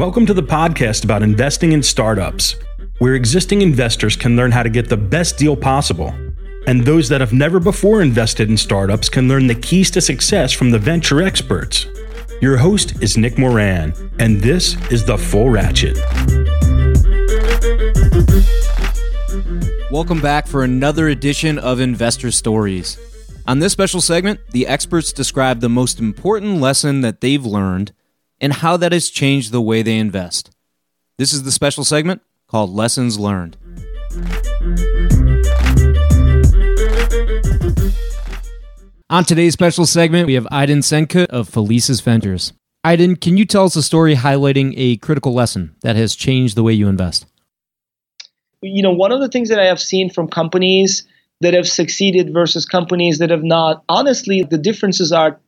Welcome to the podcast about investing in startups, where existing investors can learn how to get the best deal possible. And those that have never before invested in startups can learn the keys to success from the venture experts. Your host is Nick Moran, and this is The Full Ratchet. Welcome back for another edition of Investor Stories. On this special segment, the experts describe the most important lesson that they've learned and how that has changed the way they invest. This is the special segment called Lessons Learned. On today's special segment, we have Aydin Senkut of Felicis Ventures. Aydin, can you tell us a story highlighting a critical lesson that has changed the way you invest? You know, one of the things that I have seen from companies that have succeeded versus companies that have not, honestly, the differences are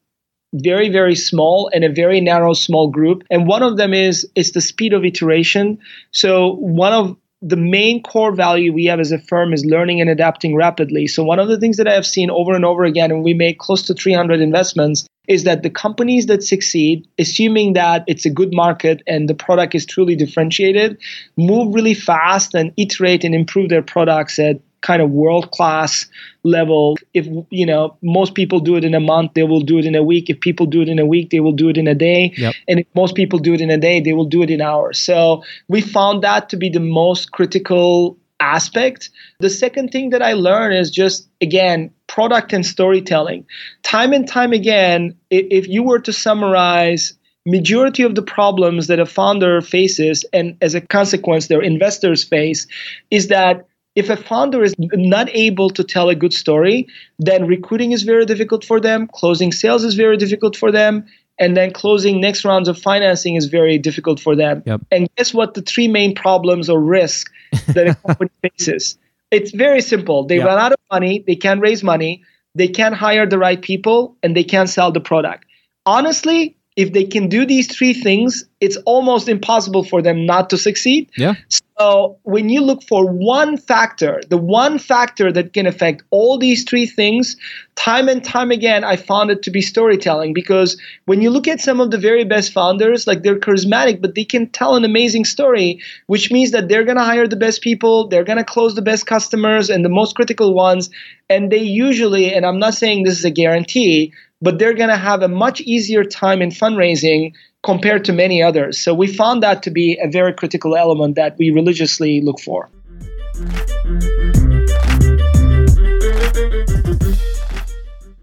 very very small and a very narrow small group. And one of them is is the speed of iteration. So one of the main core value we have as a firm is learning and adapting rapidly. So one of the things that i have seen over and over again and we make close to 300 investments is that the companies that succeed assuming that it's a good market and the product is truly differentiated move really fast and iterate and improve their products at kind of world class level. If you know most people do it in a month they will do it in a week. If people do it in a week they will do it in a day. Yep. and if most people do it in a day they will do it in hours. So we found that to be the most critical aspect. The second thing that i learned is just again product and storytelling. Time and time again if you were to summarize majority of the problems that a founder faces and as a consequence their investors face is that if a founder is not able to tell a good story, then recruiting is very difficult for them, closing sales is very difficult for them, and then closing next rounds of financing is very difficult for them. Yep. And guess what? The three main problems or risks that a company faces. It's very simple. They yep. run out of money, they can't raise money, they can't hire the right people, and they can't sell the product. Honestly, if they can do these three things, it's almost impossible for them not to succeed. Yeah. So when you look for one factor, the one factor that can affect all these three things, time and time again, I found it to be storytelling because when you look at some of the very best founders, like they're charismatic, but they can tell an amazing story, which means that they're going to hire the best people, they're going to close the best customers and the most critical ones. And they usually, and I'm not saying this is a guarantee, but they're going to have a much easier time in fundraising compared to many others. So we found that to be a very critical element that we religiously look for.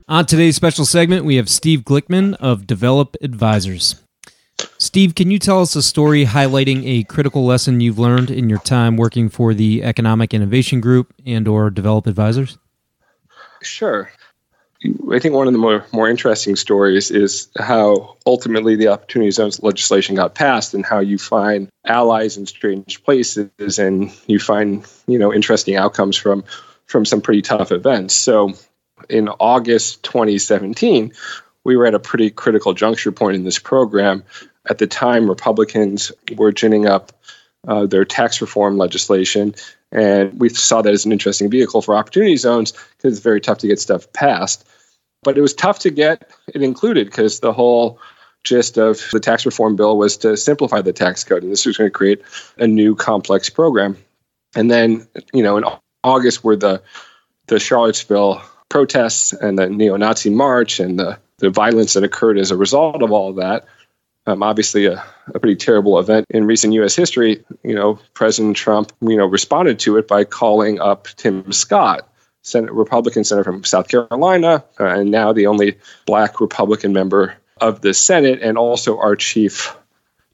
On today's special segment, we have Steve Glickman of Develop Advisors. Steve, can you tell us a story highlighting a critical lesson you've learned in your time working for the Economic Innovation Group and or Develop Advisors? Sure. I think one of the more, more interesting stories is how ultimately the opportunity zones legislation got passed and how you find allies in strange places and you find, you know, interesting outcomes from from some pretty tough events. So in August 2017, we were at a pretty critical juncture point in this program. At the time, Republicans were ginning up uh, their tax reform legislation and we saw that as an interesting vehicle for opportunity zones because it's very tough to get stuff passed. But it was tough to get it included because the whole gist of the tax reform bill was to simplify the tax code. And this was going to create a new complex program. And then, you know, in August were the the Charlottesville protests and the neo-Nazi march and the, the violence that occurred as a result of all of that um, obviously a, a pretty terrible event in recent U.S. history. You know, President Trump, you know, responded to it by calling up Tim Scott, Senate Republican senator from South Carolina, uh, and now the only Black Republican member of the Senate, and also our chief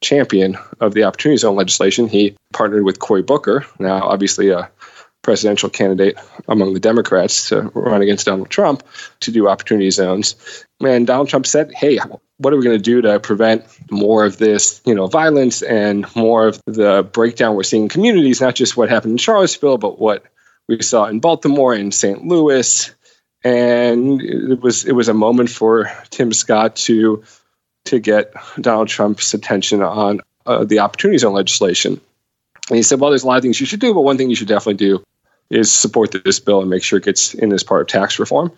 champion of the Opportunity Zone legislation. He partnered with Cory Booker, now obviously a presidential candidate among the Democrats to run against Donald Trump to do opportunity zones. And Donald Trump said, hey, what are we going to do to prevent more of this, you know, violence and more of the breakdown we're seeing in communities, not just what happened in Charlottesville, but what we saw in Baltimore and St. Louis. And it was it was a moment for Tim Scott to to get Donald Trump's attention on uh, the opportunity zone legislation. And he said, well, there's a lot of things you should do, but one thing you should definitely do is support this bill and make sure it gets in as part of tax reform.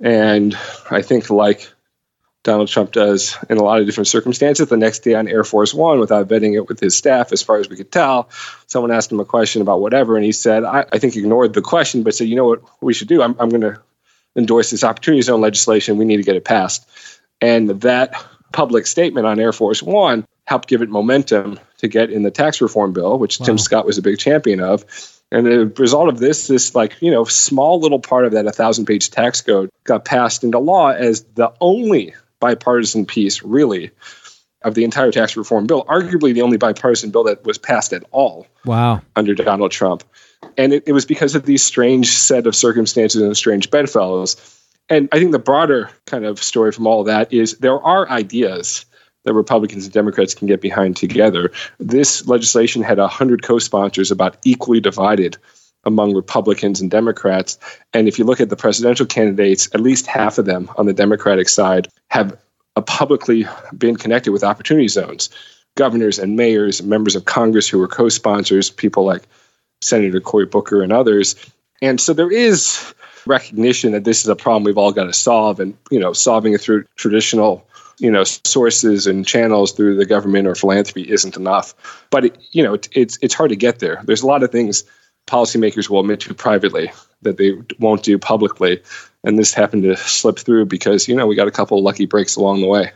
And I think, like Donald Trump does in a lot of different circumstances. The next day on Air Force One, without vetting it with his staff, as far as we could tell, someone asked him a question about whatever, and he said, I, I think ignored the question, but said, you know what we should do? I'm, I'm going to endorse this opportunity zone legislation. We need to get it passed. And that public statement on Air Force One helped give it momentum to get in the tax reform bill, which wow. Tim Scott was a big champion of. And the result of this, this like, you know, small little part of that 1,000 page tax code got passed into law as the only bipartisan piece, really, of the entire tax reform bill, arguably the only bipartisan bill that was passed at all. Wow. Under Donald Trump. And it, it was because of these strange set of circumstances and strange bedfellows. And I think the broader kind of story from all of that is there are ideas that Republicans and Democrats can get behind together. This legislation had 100 co sponsors, about equally divided among Republicans and Democrats. And if you look at the presidential candidates, at least half of them on the Democratic side have uh, publicly been connected with opportunity zones. Governors and mayors, members of Congress who were co sponsors, people like Senator Cory Booker and others. And so there is recognition that this is a problem we've all got to solve and you know solving it through traditional you know sources and channels through the government or philanthropy isn't enough but it, you know it, it's it's hard to get there there's a lot of things policymakers will admit to privately that they won't do publicly. And this happened to slip through because you know we got a couple lucky breaks along the way.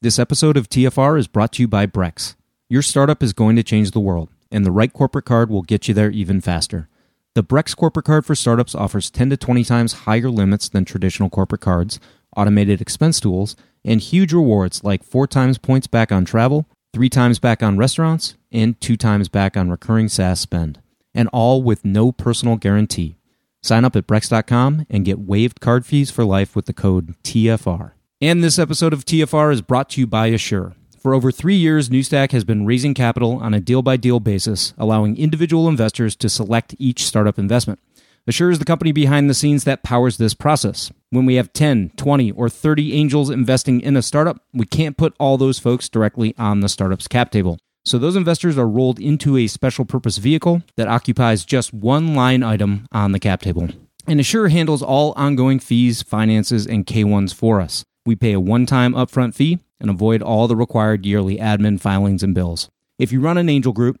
This episode of tfr is brought to you by brex. Your startup is going to change the world and the right corporate card will get you there even faster. The brex corporate card for startups offers 10 to 20 times higher limits than traditional corporate cards automated expense tools and huge rewards like four times points back on travel three times back on restaurants, and two times back on recurring SaaS spend, and all with no personal guarantee. Sign up at Brex.com and get waived card fees for life with the code TFR. And this episode of TFR is brought to you by Assure. For over three years, New Stack has been raising capital on a deal by deal basis, allowing individual investors to select each startup investment. Assure is the company behind the scenes that powers this process. When we have 10, 20, or 30 angels investing in a startup, we can't put all those folks directly on the startup's cap table. So those investors are rolled into a special purpose vehicle that occupies just one line item on the cap table. And Assure handles all ongoing fees, finances, and K1s for us. We pay a one time upfront fee and avoid all the required yearly admin filings and bills. If you run an angel group,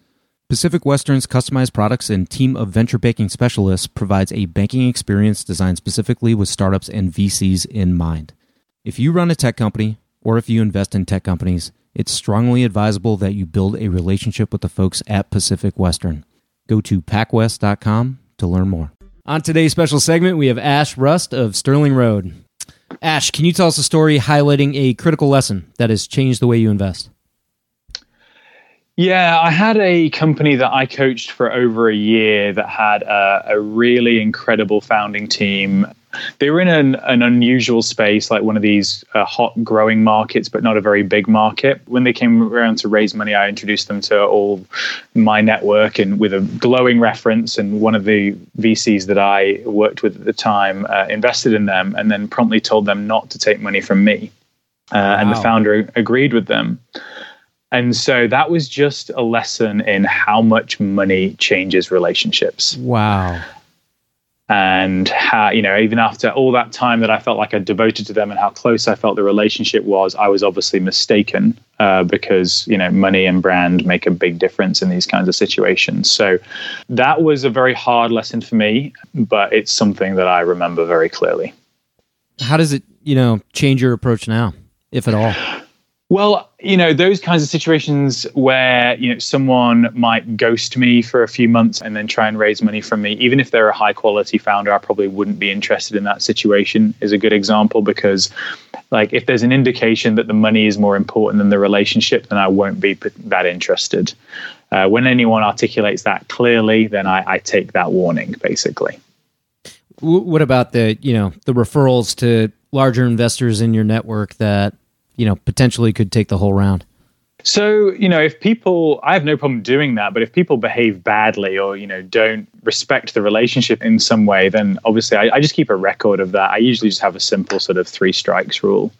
Pacific Western's customized products and team of venture banking specialists provides a banking experience designed specifically with startups and VCs in mind. If you run a tech company, or if you invest in tech companies, it's strongly advisable that you build a relationship with the folks at Pacific Western. Go to pacwest.com to learn more. On today's special segment, we have Ash Rust of Sterling Road. Ash, can you tell us a story highlighting a critical lesson that has changed the way you invest? Yeah, I had a company that I coached for over a year that had a, a really incredible founding team they were in an, an unusual space, like one of these uh, hot growing markets, but not a very big market. When they came around to raise money, I introduced them to all my network and with a glowing reference. And one of the VCs that I worked with at the time uh, invested in them and then promptly told them not to take money from me. Uh, wow. And the founder agreed with them. And so that was just a lesson in how much money changes relationships. Wow and how you know even after all that time that I felt like I devoted to them and how close I felt the relationship was, I was obviously mistaken uh, because you know money and brand make a big difference in these kinds of situations. So that was a very hard lesson for me, but it's something that I remember very clearly. How does it you know change your approach now, if at all? Well, you know, those kinds of situations where, you know, someone might ghost me for a few months and then try and raise money from me, even if they're a high quality founder, I probably wouldn't be interested in that situation is a good example because like if there's an indication that the money is more important than the relationship, then I won't be that interested. Uh, when anyone articulates that clearly, then I, I take that warning basically. What about the, you know, the referrals to larger investors in your network that you know potentially could take the whole round. So you know if people i have no problem doing that but if people behave badly or you know don't respect the relationship in some way then obviously I, I, just keep a record of that. I usually just have a simple sort of three strikes rule.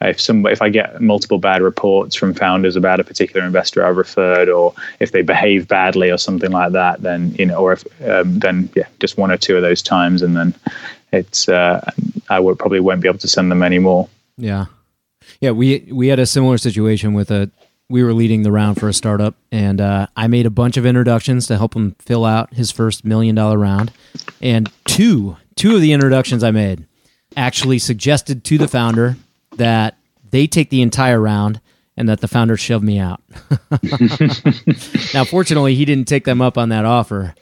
If some if i get multiple bad reports from founders about a particular investor i've referred or if they behave badly or something like that then you know or if um, then yeah just one or two of those times and then it's uh, i would probably won't be able to send them anymore. Yeah yeah, we we had a similar situation with a we were leading the round for a startup, and uh, I made a bunch of introductions to help him fill out his first million dollar round, and two two of the introductions I made actually suggested to the founder that they take the entire round and that the founder shoved me out. now, fortunately, he didn't take them up on that offer,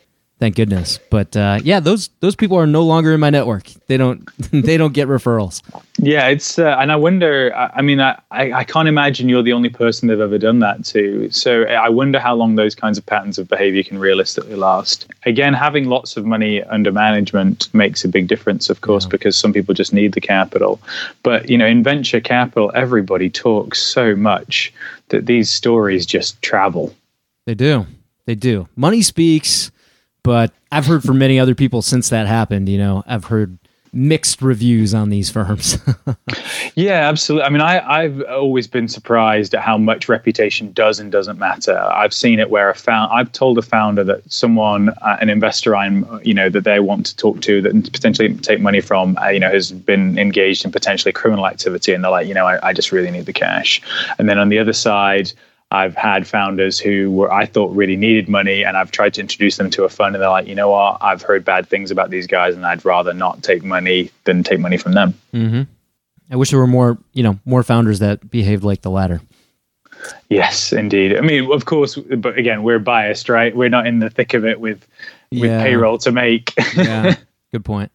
Thank goodness. But uh, yeah, those those people are no longer in my network. They don't they don't get referrals. Yeah, it's uh, and I wonder. I, I mean, I, I can't imagine you're the only person they've ever done that to. So I wonder how long those kinds of patterns of behavior can realistically last. Again, having lots of money under management makes a big difference, of course, yeah. because some people just need the capital. But you know, in venture capital, everybody talks so much that these stories just travel. They do. They do. Money speaks but I've heard from many other people since that happened. You know, I've heard mixed reviews on these firms. yeah, absolutely. I mean, I, I've always been surprised at how much reputation does and doesn't matter. I've seen it where a found, I've told a founder that someone, uh, an investor I'm, you know, that they want to talk to that potentially take money from, uh, you know, has been engaged in potentially criminal activity, and they're like, you know, I, I just really need the cash. And then on the other side, I've had founders who were I thought really needed money, and I've tried to introduce them to a fund, and they're like, you know what, I've heard bad things about these guys, and I'd rather not take money than take money from them. Mm-hmm. I wish there were more, you know, more founders that behaved like the latter. Yes, indeed. I mean, of course, but again, we're biased, right? We're not in the thick of it with with yeah. payroll to make. yeah, good point.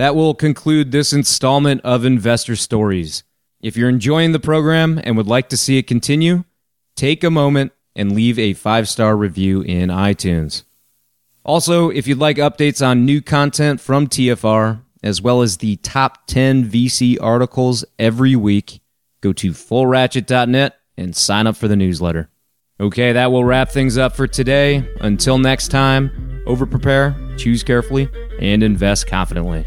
That will conclude this installment of Investor Stories. If you're enjoying the program and would like to see it continue, take a moment and leave a five star review in iTunes. Also, if you'd like updates on new content from TFR, as well as the top 10 VC articles every week, go to fullratchet.net and sign up for the newsletter. Okay, that will wrap things up for today. Until next time, over prepare, choose carefully, and invest confidently.